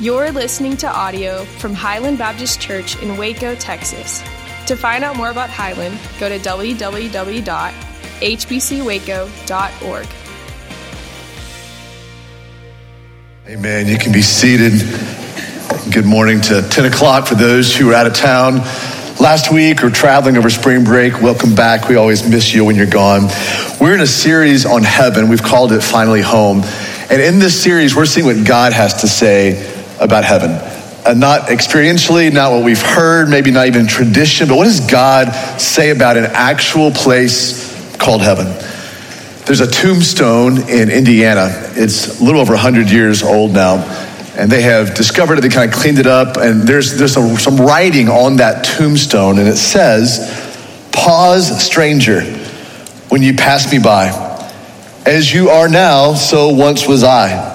You're listening to audio from Highland Baptist Church in Waco, Texas. To find out more about Highland, go to www.hbcwaco.org. Amen. You can be seated. Good morning to 10 o'clock for those who are out of town last week or traveling over spring break. Welcome back. We always miss you when you're gone. We're in a series on heaven. We've called it Finally Home. And in this series, we're seeing what God has to say about heaven. Uh, not experientially, not what we've heard, maybe not even tradition, but what does God say about an actual place called heaven? There's a tombstone in Indiana. It's a little over 100 years old now. And they have discovered it, they kind of cleaned it up, and there's, there's some, some writing on that tombstone, and it says, Pause, stranger, when you pass me by. As you are now, so once was I.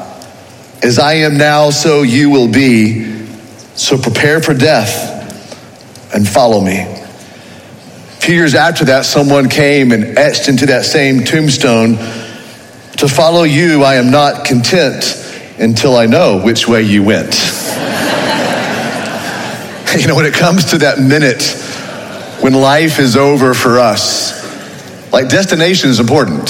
As I am now, so you will be. So prepare for death and follow me. A few years after that, someone came and etched into that same tombstone To follow you, I am not content until I know which way you went. you know, when it comes to that minute when life is over for us, like destination is important.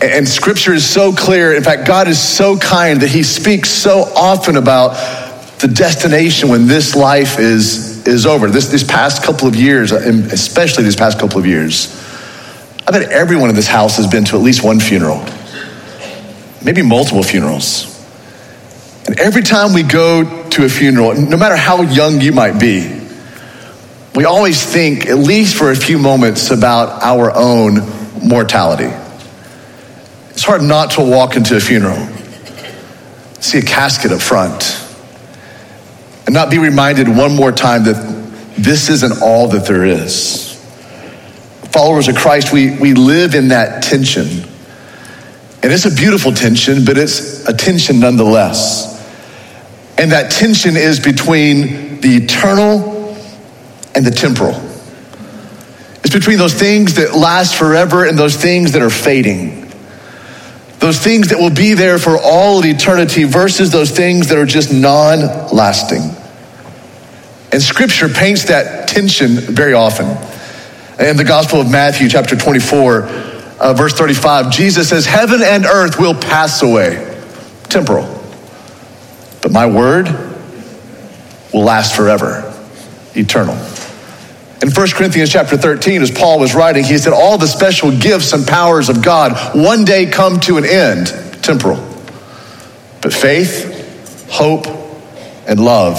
And scripture is so clear. In fact, God is so kind that he speaks so often about the destination when this life is, is over. This, this past couple of years, especially these past couple of years, I bet everyone in this house has been to at least one funeral, maybe multiple funerals. And every time we go to a funeral, no matter how young you might be, we always think, at least for a few moments, about our own mortality. It's hard not to walk into a funeral, see a casket up front, and not be reminded one more time that this isn't all that there is. Followers of Christ, we, we live in that tension. And it's a beautiful tension, but it's a tension nonetheless. And that tension is between the eternal and the temporal. It's between those things that last forever and those things that are fading those things that will be there for all eternity versus those things that are just non lasting. And scripture paints that tension very often. In the Gospel of Matthew, chapter 24, uh, verse 35, Jesus says, Heaven and earth will pass away, temporal, but my word will last forever, eternal. In 1 Corinthians chapter 13, as Paul was writing, he said, All the special gifts and powers of God one day come to an end, temporal. But faith, hope, and love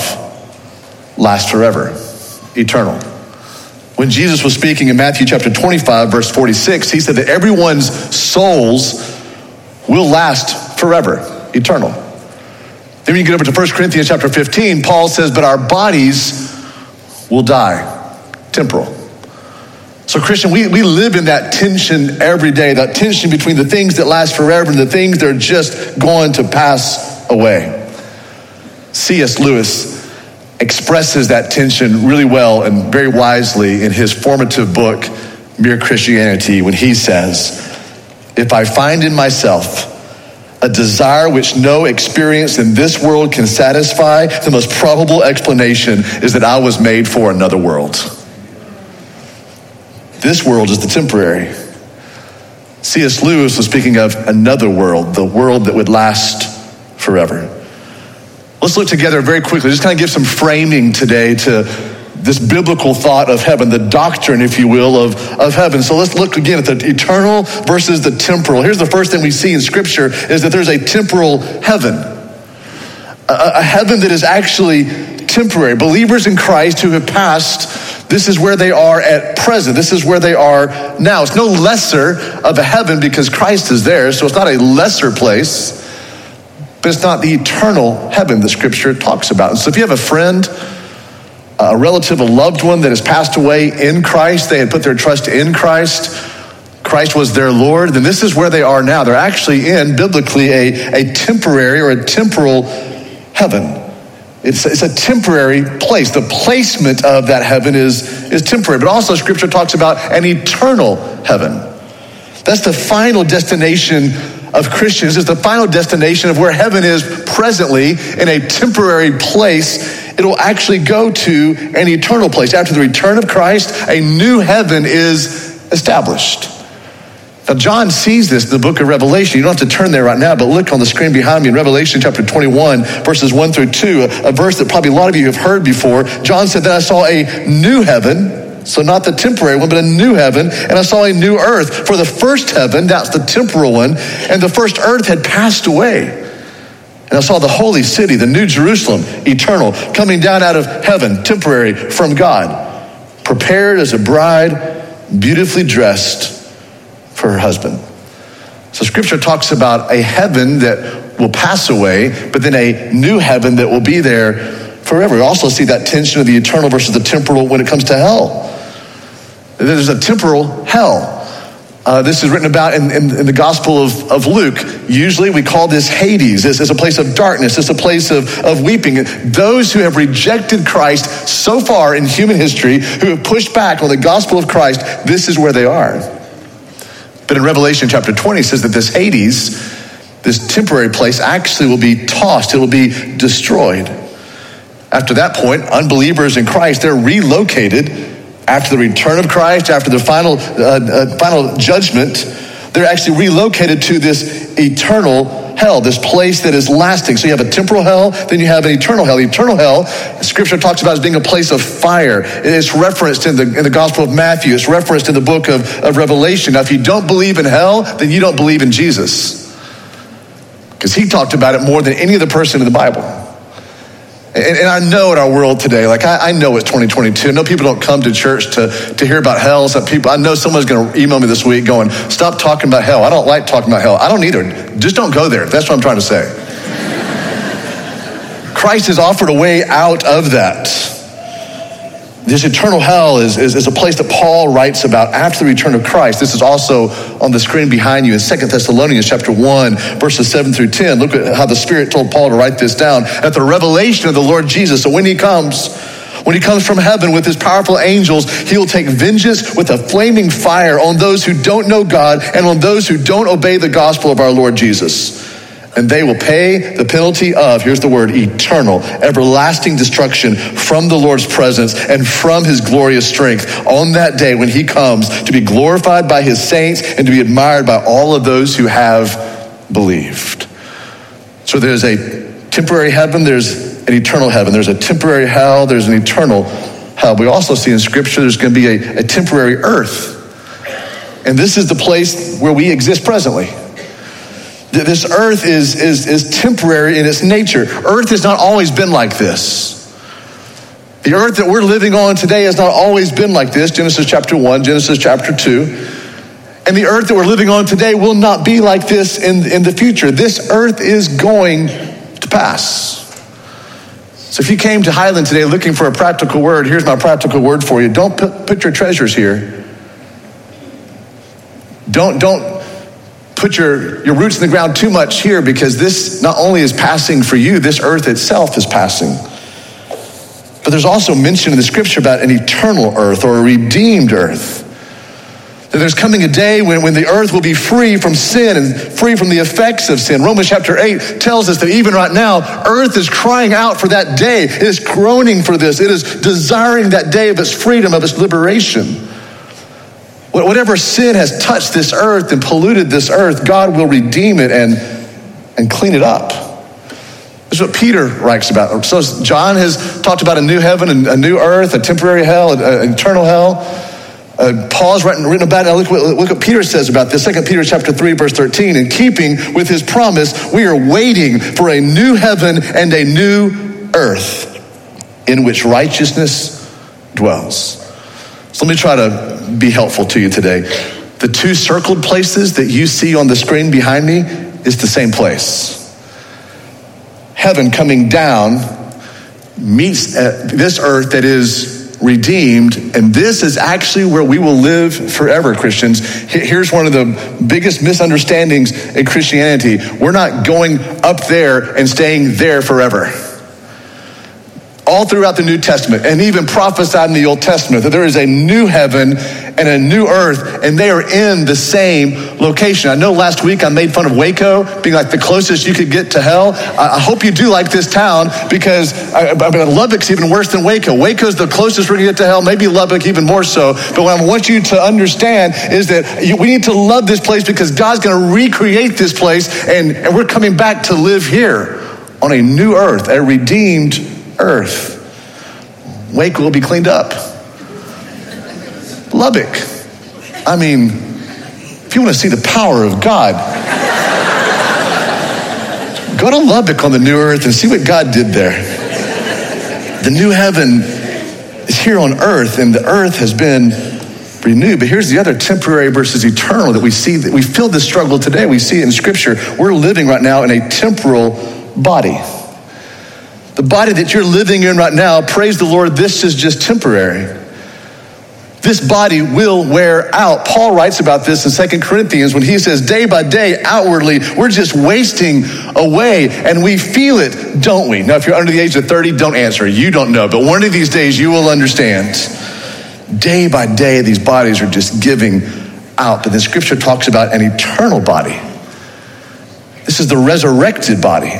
last forever, eternal. When Jesus was speaking in Matthew chapter 25, verse 46, he said that everyone's souls will last forever, eternal. Then when you get over to 1 Corinthians chapter 15, Paul says, But our bodies will die temporal. So, Christian, we, we live in that tension every day, that tension between the things that last forever and the things that are just going to pass away. C.S. Lewis expresses that tension really well and very wisely in his formative book, Mere Christianity, when he says, If I find in myself a desire which no experience in this world can satisfy, the most probable explanation is that I was made for another world. This world is the temporary. C.S. Lewis was speaking of another world, the world that would last forever. Let's look together very quickly, just kind of give some framing today to this biblical thought of heaven, the doctrine, if you will, of, of heaven. So let's look again at the eternal versus the temporal. Here's the first thing we see in Scripture is that there's a temporal heaven, a, a heaven that is actually temporary. Believers in Christ who have passed, this is where they are at present. This is where they are now. It's no lesser of a heaven because Christ is there, so it's not a lesser place, but it's not the eternal heaven that Scripture talks about. And so if you have a friend, a relative, a loved one that has passed away in Christ, they had put their trust in Christ, Christ was their Lord, then this is where they are now. They're actually in, biblically, a, a temporary or a temporal heaven. It's, it's a temporary place. The placement of that heaven is, is temporary. But also, scripture talks about an eternal heaven. That's the final destination of Christians is the final destination of where heaven is presently in a temporary place. It'll actually go to an eternal place. After the return of Christ, a new heaven is established. Now, John sees this in the book of Revelation. You don't have to turn there right now, but look on the screen behind me in Revelation chapter 21, verses 1 through 2, a, a verse that probably a lot of you have heard before. John said that I saw a new heaven, so not the temporary one, but a new heaven, and I saw a new earth. For the first heaven, that's the temporal one, and the first earth had passed away. And I saw the holy city, the new Jerusalem, eternal, coming down out of heaven, temporary, from God, prepared as a bride, beautifully dressed for her husband. So scripture talks about a heaven that will pass away, but then a new heaven that will be there forever. We also see that tension of the eternal versus the temporal when it comes to hell. There's a temporal hell. Uh, this is written about in, in, in, the Gospel of, of Luke. Usually we call this Hades. This is a place of darkness. It's a place of, of weeping. Those who have rejected Christ so far in human history, who have pushed back on the gospel of Christ, this is where they are. But in Revelation chapter 20, it says that this Hades, this temporary place, actually will be tossed, it will be destroyed. After that point, unbelievers in Christ, they're relocated after the return of Christ, after the final, uh, uh, final judgment, they're actually relocated to this eternal hell, this place that is lasting. So you have a temporal hell, then you have an eternal hell. eternal hell, scripture talks about as being a place of fire. It's referenced in the, in the Gospel of Matthew, it's referenced in the book of, of Revelation. Now, if you don't believe in hell, then you don't believe in Jesus. Because he talked about it more than any other person in the Bible. And, and, I know in our world today, like I, I, know it's 2022. I know people don't come to church to, to hear about hell. Some people, I know someone's going to email me this week going, stop talking about hell. I don't like talking about hell. I don't either. Just don't go there. That's what I'm trying to say. Christ has offered a way out of that. This eternal hell is, is, is, a place that Paul writes about after the return of Christ. This is also on the screen behind you in Second Thessalonians chapter 1, verses 7 through 10. Look at how the Spirit told Paul to write this down. At the revelation of the Lord Jesus, so when he comes, when he comes from heaven with his powerful angels, he will take vengeance with a flaming fire on those who don't know God and on those who don't obey the gospel of our Lord Jesus and they will pay the penalty of, here's the word, eternal, everlasting destruction from the Lord's presence and from his glorious strength on that day when he comes to be glorified by his saints and to be admired by all of those who have believed. So there's a temporary heaven, there's an eternal heaven, there's a temporary hell, there's an eternal hell. We also see in Scripture there's going to be a, a temporary earth. And this is the place where we exist presently. This earth is, is, is temporary in its nature. Earth has not always been like this. The earth that we're living on today has not always been like this. Genesis chapter 1, Genesis chapter 2. And the earth that we're living on today will not be like this in, in the future. This earth is going to pass. So if you came to Highland today looking for a practical word, here's my practical word for you. Don't put, put your treasures here. Don't, don't put your, your roots in the ground too much here because this not only is passing for you, this earth itself is passing. But there's also mention in the scripture about an eternal earth or a redeemed earth. That there's coming a day when, when the earth will be free from sin and free from the effects of sin. Romans chapter 8 tells us that even right now, earth is crying out for that day. It is groaning for this. It is desiring that day of its freedom, of its liberation. Whatever sin has touched this earth and polluted this earth, God will redeem it and, and clean it up. This is what Peter writes about. So John has talked about a new heaven and a new earth, a temporary hell, an eternal hell. Uh, Paul's written, written about it. Look, look, what Peter says about this. Second Peter chapter 3, verse 13. In keeping with his promise, we are waiting for a new heaven and a new earth in which righteousness dwells. So let me try to be helpful to you today. The two circled places that you see on the screen behind me is the same place. Heaven coming down meets uh, this earth that is redeemed, and this is actually where we will live forever, Christians. Here's one of the biggest misunderstandings in Christianity we're not going up there and staying there forever. All throughout the New Testament and even prophesied in the Old Testament that there is a new heaven and a new earth, and they are in the same location. I know last week I made fun of Waco being like the closest you could get to hell. I, hope you do like this town because I, I mean, Lubbock's even worse than Waco. Waco's the closest we're gonna get to hell, maybe Lubbock even more so. But what I want you to understand is that you, we need to love this place because God's gonna recreate this place, and, and we're coming back to live here on a new earth, a redeemed earth. Waco will be cleaned up. Lubbock. I mean, if you want to see the power of God, go to Lubbock on the new earth and see what God did there. The new heaven is here on earth, and the earth has been renewed. But here's the other temporary versus eternal that we see that we feel this struggle today. We see it in Scripture. We're living right now in a temporal body. The body that you're living in right now, praise the Lord, this is just temporary. This body will wear out. Paul writes about this in Second Corinthians when he says, day by day, outwardly, we're just wasting away and we feel it, don't we? Now, if you're under the age of 30, don't answer. You don't know. But one of these days, you will understand. Day by day, these bodies are just giving out. But then scripture talks about an eternal body. This is the resurrected body.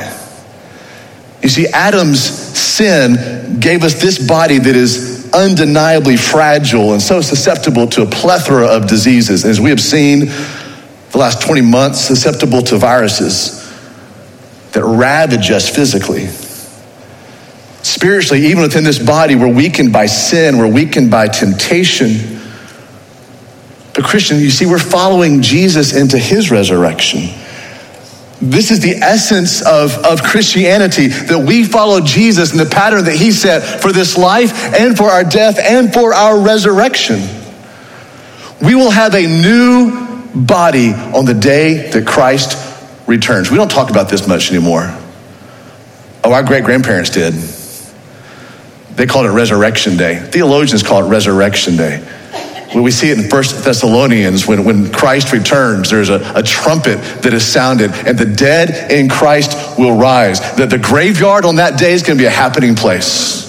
You see, Adam's sin gave us this body that is undeniably fragile and so susceptible to a plethora of diseases. As we have seen the last 20 months, susceptible to viruses that ravage us physically. Spiritually, even within this body, we're weakened by sin, we're weakened by temptation. But, Christian, you see, we're following Jesus into his resurrection. This is the essence of, of Christianity that we follow Jesus in the pattern that he set for this life and for our death and for our resurrection. We will have a new body on the day that Christ returns. We don't talk about this much anymore. Oh, our great grandparents did. They called it Resurrection Day. Theologians call it Resurrection Day. We see it in First Thessalonians, when, when Christ returns, there's a, a trumpet that is sounded, and the dead in Christ will rise. That the graveyard on that day is going to be a happening place.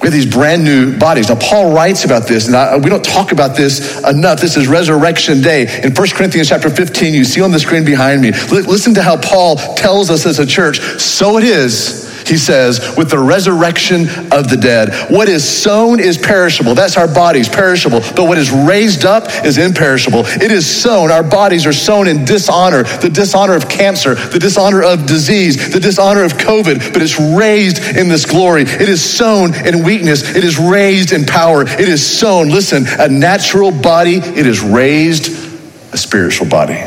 We have these brand new bodies. Now, Paul writes about this, and I, we don't talk about this enough. This is Resurrection Day. In 1 Corinthians chapter 15, you see on the screen behind me, listen to how Paul tells us as a church, so it is he says, with the resurrection of the dead. What is sown is perishable. That's our bodies, perishable. But what is raised up is imperishable. It is sown. Our bodies are sown in dishonor, the dishonor of cancer, the dishonor of disease, the dishonor of COVID, but it's raised in this glory. It is sown in weakness. It is raised in power. It is sown, listen, a natural body. It is raised a spiritual body.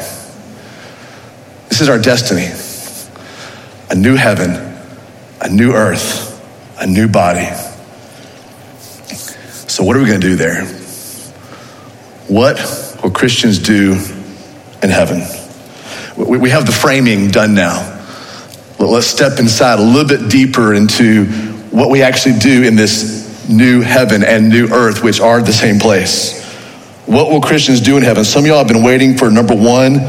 This is our destiny. A new heaven a new earth, a new body. So, what are we going to do there? What will Christians do in heaven? We have the framing done now. Let's step inside a little bit deeper into what we actually do in this new heaven and new earth, which are the same place. What will Christians do in heaven? Some of y'all have been waiting for number one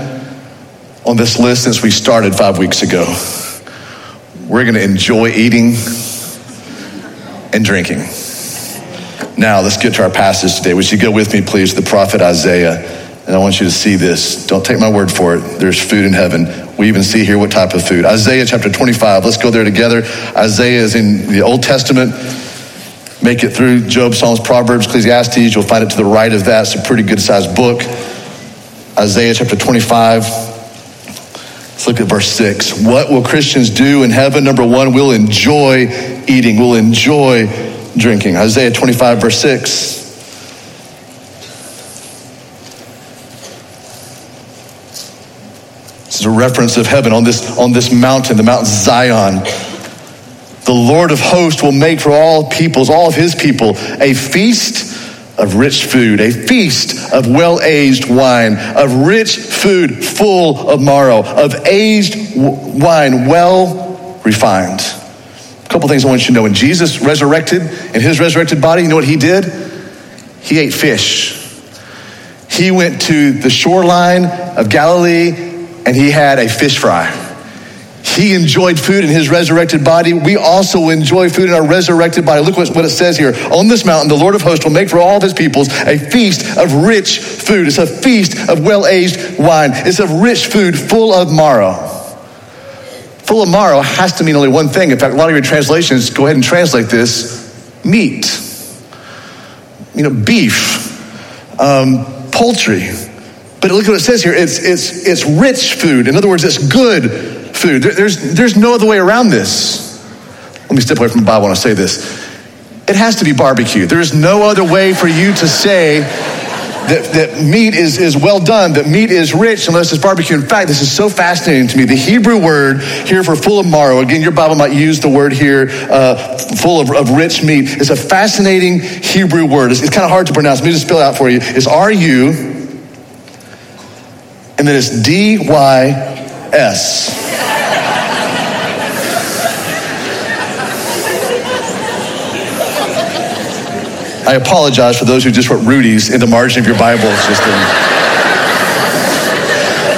on this list since we started five weeks ago. We're going to enjoy eating and drinking. Now, let's get to our passage today. Would you go with me, please, the prophet Isaiah? And I want you to see this. Don't take my word for it. There's food in heaven. We even see here what type of food. Isaiah chapter 25. Let's go there together. Isaiah is in the Old Testament. Make it through Job, Psalms, Proverbs, Ecclesiastes. You'll find it to the right of that. It's a pretty good sized book. Isaiah chapter 25. Let's look at verse 6. What will Christians do in heaven? Number one, we'll enjoy eating, we'll enjoy drinking. Isaiah 25, verse 6. This is a reference of heaven on this, on this mountain, the Mount Zion. The Lord of hosts will make for all peoples, all of his people, a feast of rich food, a feast of well aged wine, of rich food full of marrow, of aged wine well refined. A couple things I want you to know. When Jesus resurrected in his resurrected body, you know what he did? He ate fish. He went to the shoreline of Galilee and he had a fish fry. He enjoyed food in his resurrected body. We also enjoy food in our resurrected body. Look what, it says here. On this mountain, the Lord of hosts will make for all of his peoples a feast of rich food. It's a feast of well aged wine. It's of rich food full of marrow. Full of marrow has to mean only one thing. In fact, a lot of your translations go ahead and translate this meat. You know, beef, um, poultry. But look what it says here. It's, it's, it's rich food. In other words, it's good food. There's, there's no other way around this. Let me step away from the Bible when I say this. It has to be barbecue. There is no other way for you to say that, that meat is, is well done, that meat is rich unless it's barbecue. In fact, this is so fascinating to me. The Hebrew word here for full of marrow, again, your Bible might use the word here, uh, full of, of rich meat. It's a fascinating Hebrew word. It's, it's kind of hard to pronounce. Let me just spell it out for you. It's R U, and then it's D Y S. I apologize for those who just wrote Rudy's in the margin of your Bible. Just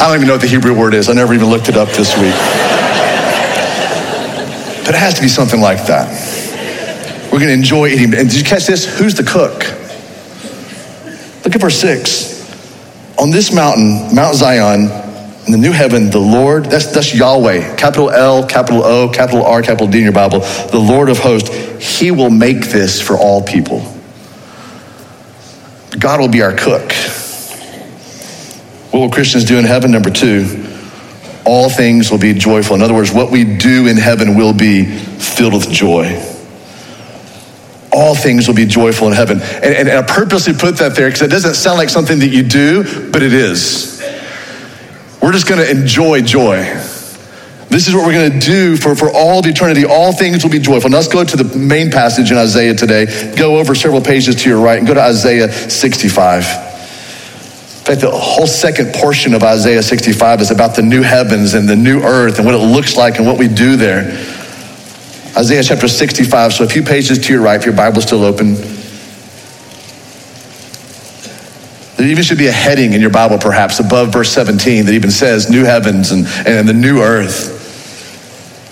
I don't even know what the Hebrew word is. I never even looked it up this week. But it has to be something like that. We're going to enjoy eating. And did you catch this? Who's the cook? Look at verse 6. On this mountain, Mount Zion, in the new heaven, the Lord, that's, that's Yahweh, capital L, capital O, capital R, capital D in your Bible, the Lord of hosts, he will make this for all people. God will be our cook. What will Christians do in heaven? Number two, all things will be joyful. In other words, what we do in heaven will be filled with joy. All things will be joyful in heaven. And, and, and I purposely put that there because it doesn't sound like something that you do, but it is. We're just going to enjoy joy. This is what we're going to do for, for all of eternity. All things will be joyful. Now let's go to the main passage in Isaiah today. Go over several pages to your right and go to Isaiah 65. In fact, the whole second portion of Isaiah 65 is about the new heavens and the new earth and what it looks like and what we do there. Isaiah chapter 65, so a few pages to your right, if your Bible's still open. There even should be a heading in your Bible, perhaps, above verse 17 that even says new heavens and, and the new earth.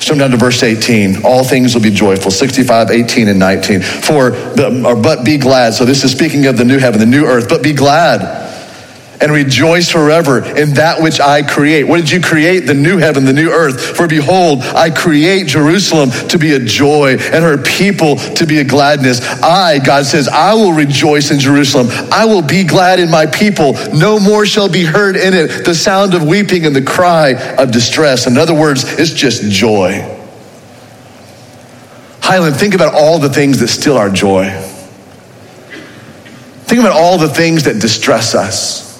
Jump down to verse 18. All things will be joyful. 65, 18, and 19. For, or, but be glad. So this is speaking of the new heaven, the new earth. But be glad and rejoice forever in that which I create. What did you create? The new heaven, the new earth. For behold, I create Jerusalem to be a joy and her people to be a gladness. I, God says, I will rejoice in Jerusalem. I will be glad in my people. No more shall be heard in it the sound of weeping and the cry of distress. In other words, it's just joy. Highland, think about all the things that steal our joy. Think about all the things that distress us.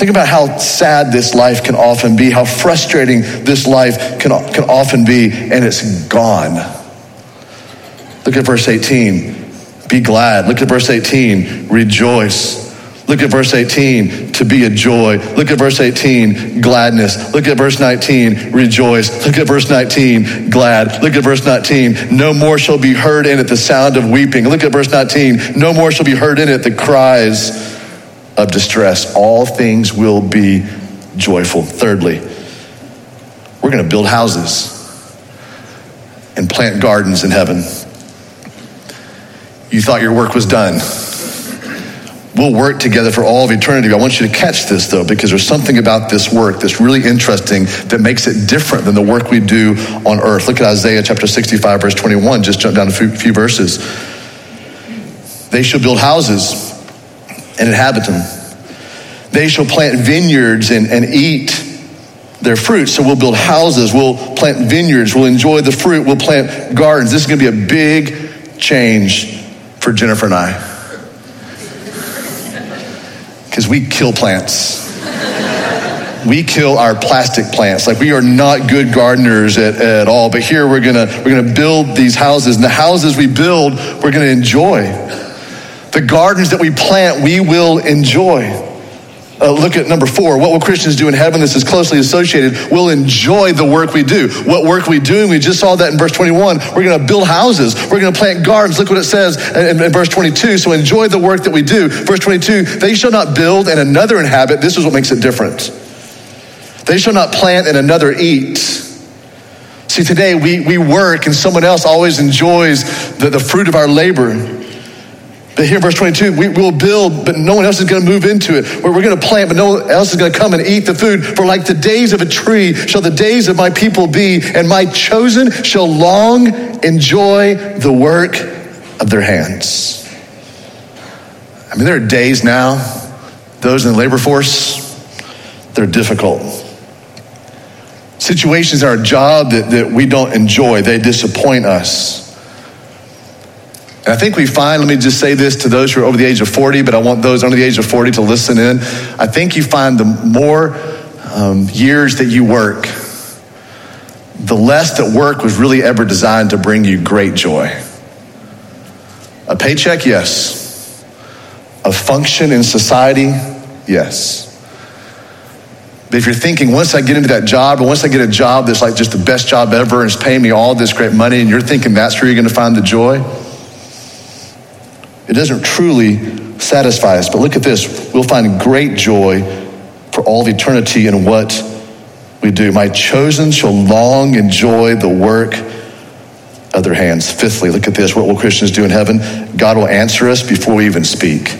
Think about how sad this life can often be, how frustrating this life can, can often be, and it's gone. Look at verse 18. Be glad. Look at verse 18. Rejoice. Look at verse 18, to be a joy. Look at verse 18, gladness. Look at verse 19, rejoice. Look at verse 19, glad. Look at verse 19, no more shall be heard in it the sound of weeping. Look at verse 19, no more shall be heard in it the cries of distress. All things will be joyful. Thirdly, we're going to build houses and plant gardens in heaven. You thought your work was done. We'll work together for all of eternity. I want you to catch this though, because there's something about this work that's really interesting that makes it different than the work we do on earth. Look at Isaiah chapter 65, verse 21. Just jump down a few, few verses. They shall build houses and inhabit them. They shall plant vineyards and, and eat their fruit. So we'll build houses, we'll plant vineyards, we'll enjoy the fruit, we'll plant gardens. This is going to be a big change for Jennifer and I. Because we kill plants. We kill our plastic plants. Like we are not good gardeners at, at all. But here we're gonna we're gonna build these houses. And the houses we build, we're gonna enjoy. The gardens that we plant, we will enjoy. Uh, look at number four. What will Christians do in heaven? This is closely associated. We'll enjoy the work we do. What work we do? We just saw that in verse 21. We're going to build houses. We're going to plant gardens. Look what it says in, in, verse 22. So enjoy the work that we do. Verse 22, they shall not build and another inhabit. This is what makes it different. They shall not plant and another eat. See, today we, we work and someone else always enjoys the, the fruit of our labor. But here, verse 22, we will build, but no one else is going to move into it. Where we're going to plant, but no one else is going to come and eat the food. For like the days of a tree shall the days of my people be, and my chosen shall long enjoy the work of their hands. I mean, there are days now, those in the labor force, they're difficult. Situations in our job that, that we don't enjoy, they disappoint us. And I think we find, let me just say this to those who are over the age of 40, but I want those under the age of 40 to listen in. I think you find the more um, years that you work, the less that work was really ever designed to bring you great joy. A paycheck, yes. A function in society, yes. But if you're thinking, once I get into that job, and once I get a job that's like just the best job ever and it's paying me all this great money, and you're thinking that's where you're going to find the joy, it doesn't truly satisfy us. But look at this we'll find great joy for all of eternity in what we do. My chosen shall long enjoy the work of their hands. Fifthly, look at this. What will Christians do in heaven? God will answer us before we even speak.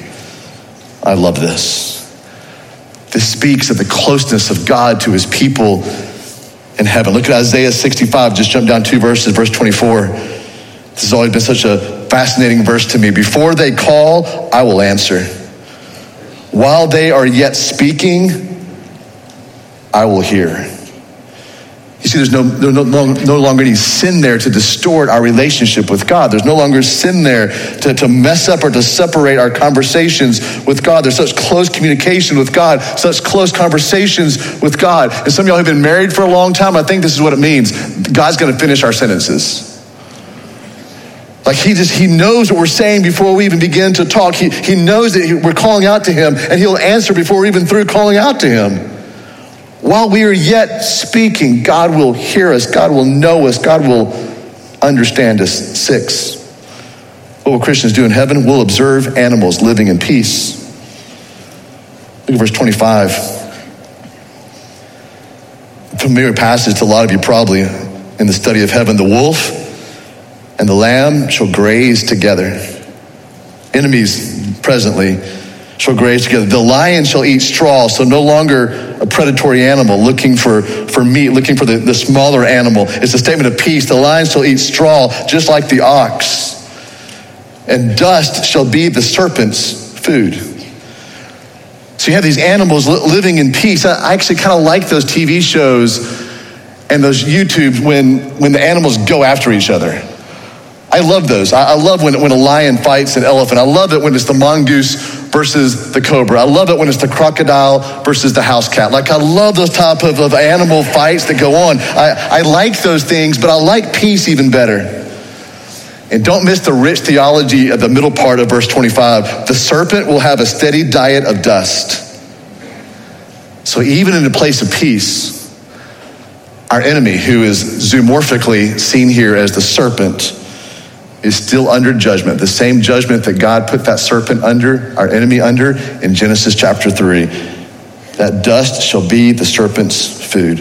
I love this. This speaks of the closeness of God to his people in heaven. Look at Isaiah 65. Just jump down two verses, verse 24. This has always been such a fascinating verse to me. Before they call, I will answer. While they are yet speaking, I will hear. You see, there's no, no, no, no, longer any sin there to distort our relationship with God. There's no longer sin there to, to mess up or to separate our conversations with God. There's such close communication with God, such close conversations with God. And some of y'all have been married for a long time. I think this is what it means God's going to finish our sentences. Like he just, he knows what we're saying before we even begin to talk. He, he knows that we're calling out to him and he'll answer before even through calling out to him. While we are yet speaking, God will hear us. God will know us. God will understand us. Six. What will Christians do in heaven? We'll observe animals living in peace. Look at verse 25. Familiar passage to a lot of you probably in the study of heaven. The wolf and the lamb shall graze together. Enemies presently shall graze together. The lion shall eat straw, so no longer a predatory animal looking for, for meat, looking for the, the smaller animal. It's a statement of peace. The lion shall eat straw just like the ox, and dust shall be the serpent's food. So you have these animals living in peace. I actually kind of like those TV shows and those YouTubes when, when the animals go after each other. I love those. I, love when, when a lion fights an elephant. I love it when it's the mongoose versus the cobra. I love it when it's the crocodile versus the house cat. Like I love those type of, of animal fights that go on. I, I like those things, but I like peace even better. And don't miss the rich theology of the middle part of verse 25. The serpent will have a steady diet of dust. So even in a place of peace, our enemy, who is zoomorphically seen here as the serpent, is still under judgment, the same judgment that God put that serpent under, our enemy under, in Genesis chapter 3. That dust shall be the serpent's food.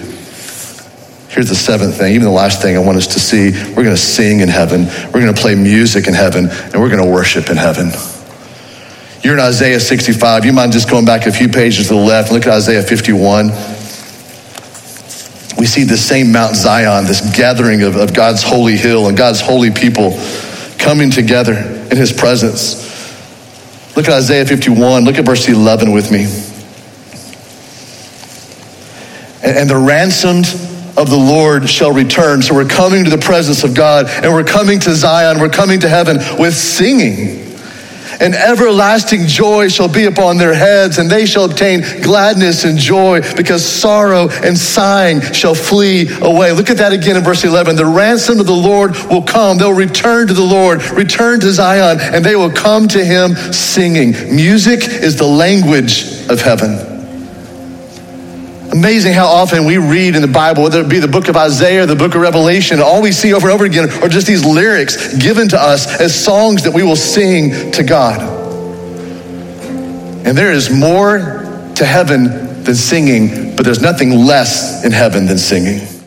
Here's the seventh thing, even the last thing I want us to see. We're going to sing in heaven, we're going to play music in heaven, and we're going to worship in heaven. You're in Isaiah 65. You mind just going back a few pages to the left? Look at Isaiah 51. We see the same Mount Zion, this gathering of, of God's holy hill and God's holy people coming together in his presence. Look at Isaiah 51. Look at verse 11 with me. And, and the ransomed of the Lord shall return. So we're coming to the presence of God and we're coming to Zion. We're coming to heaven with singing and everlasting joy shall be upon their heads, and they shall obtain gladness and joy, because sorrow and sighing shall flee away. Look at that again in verse 11. The ransom of the Lord will come. They'll return to the Lord, return to Zion, and they will come to him singing. Music is the language of heaven. Amazing how often we read in the Bible, whether it be the book of Isaiah or the book of Revelation, all we see over and over again are just these lyrics given to us as songs that we will sing to God. And there is more to heaven than singing but there's nothing less in heaven than singing.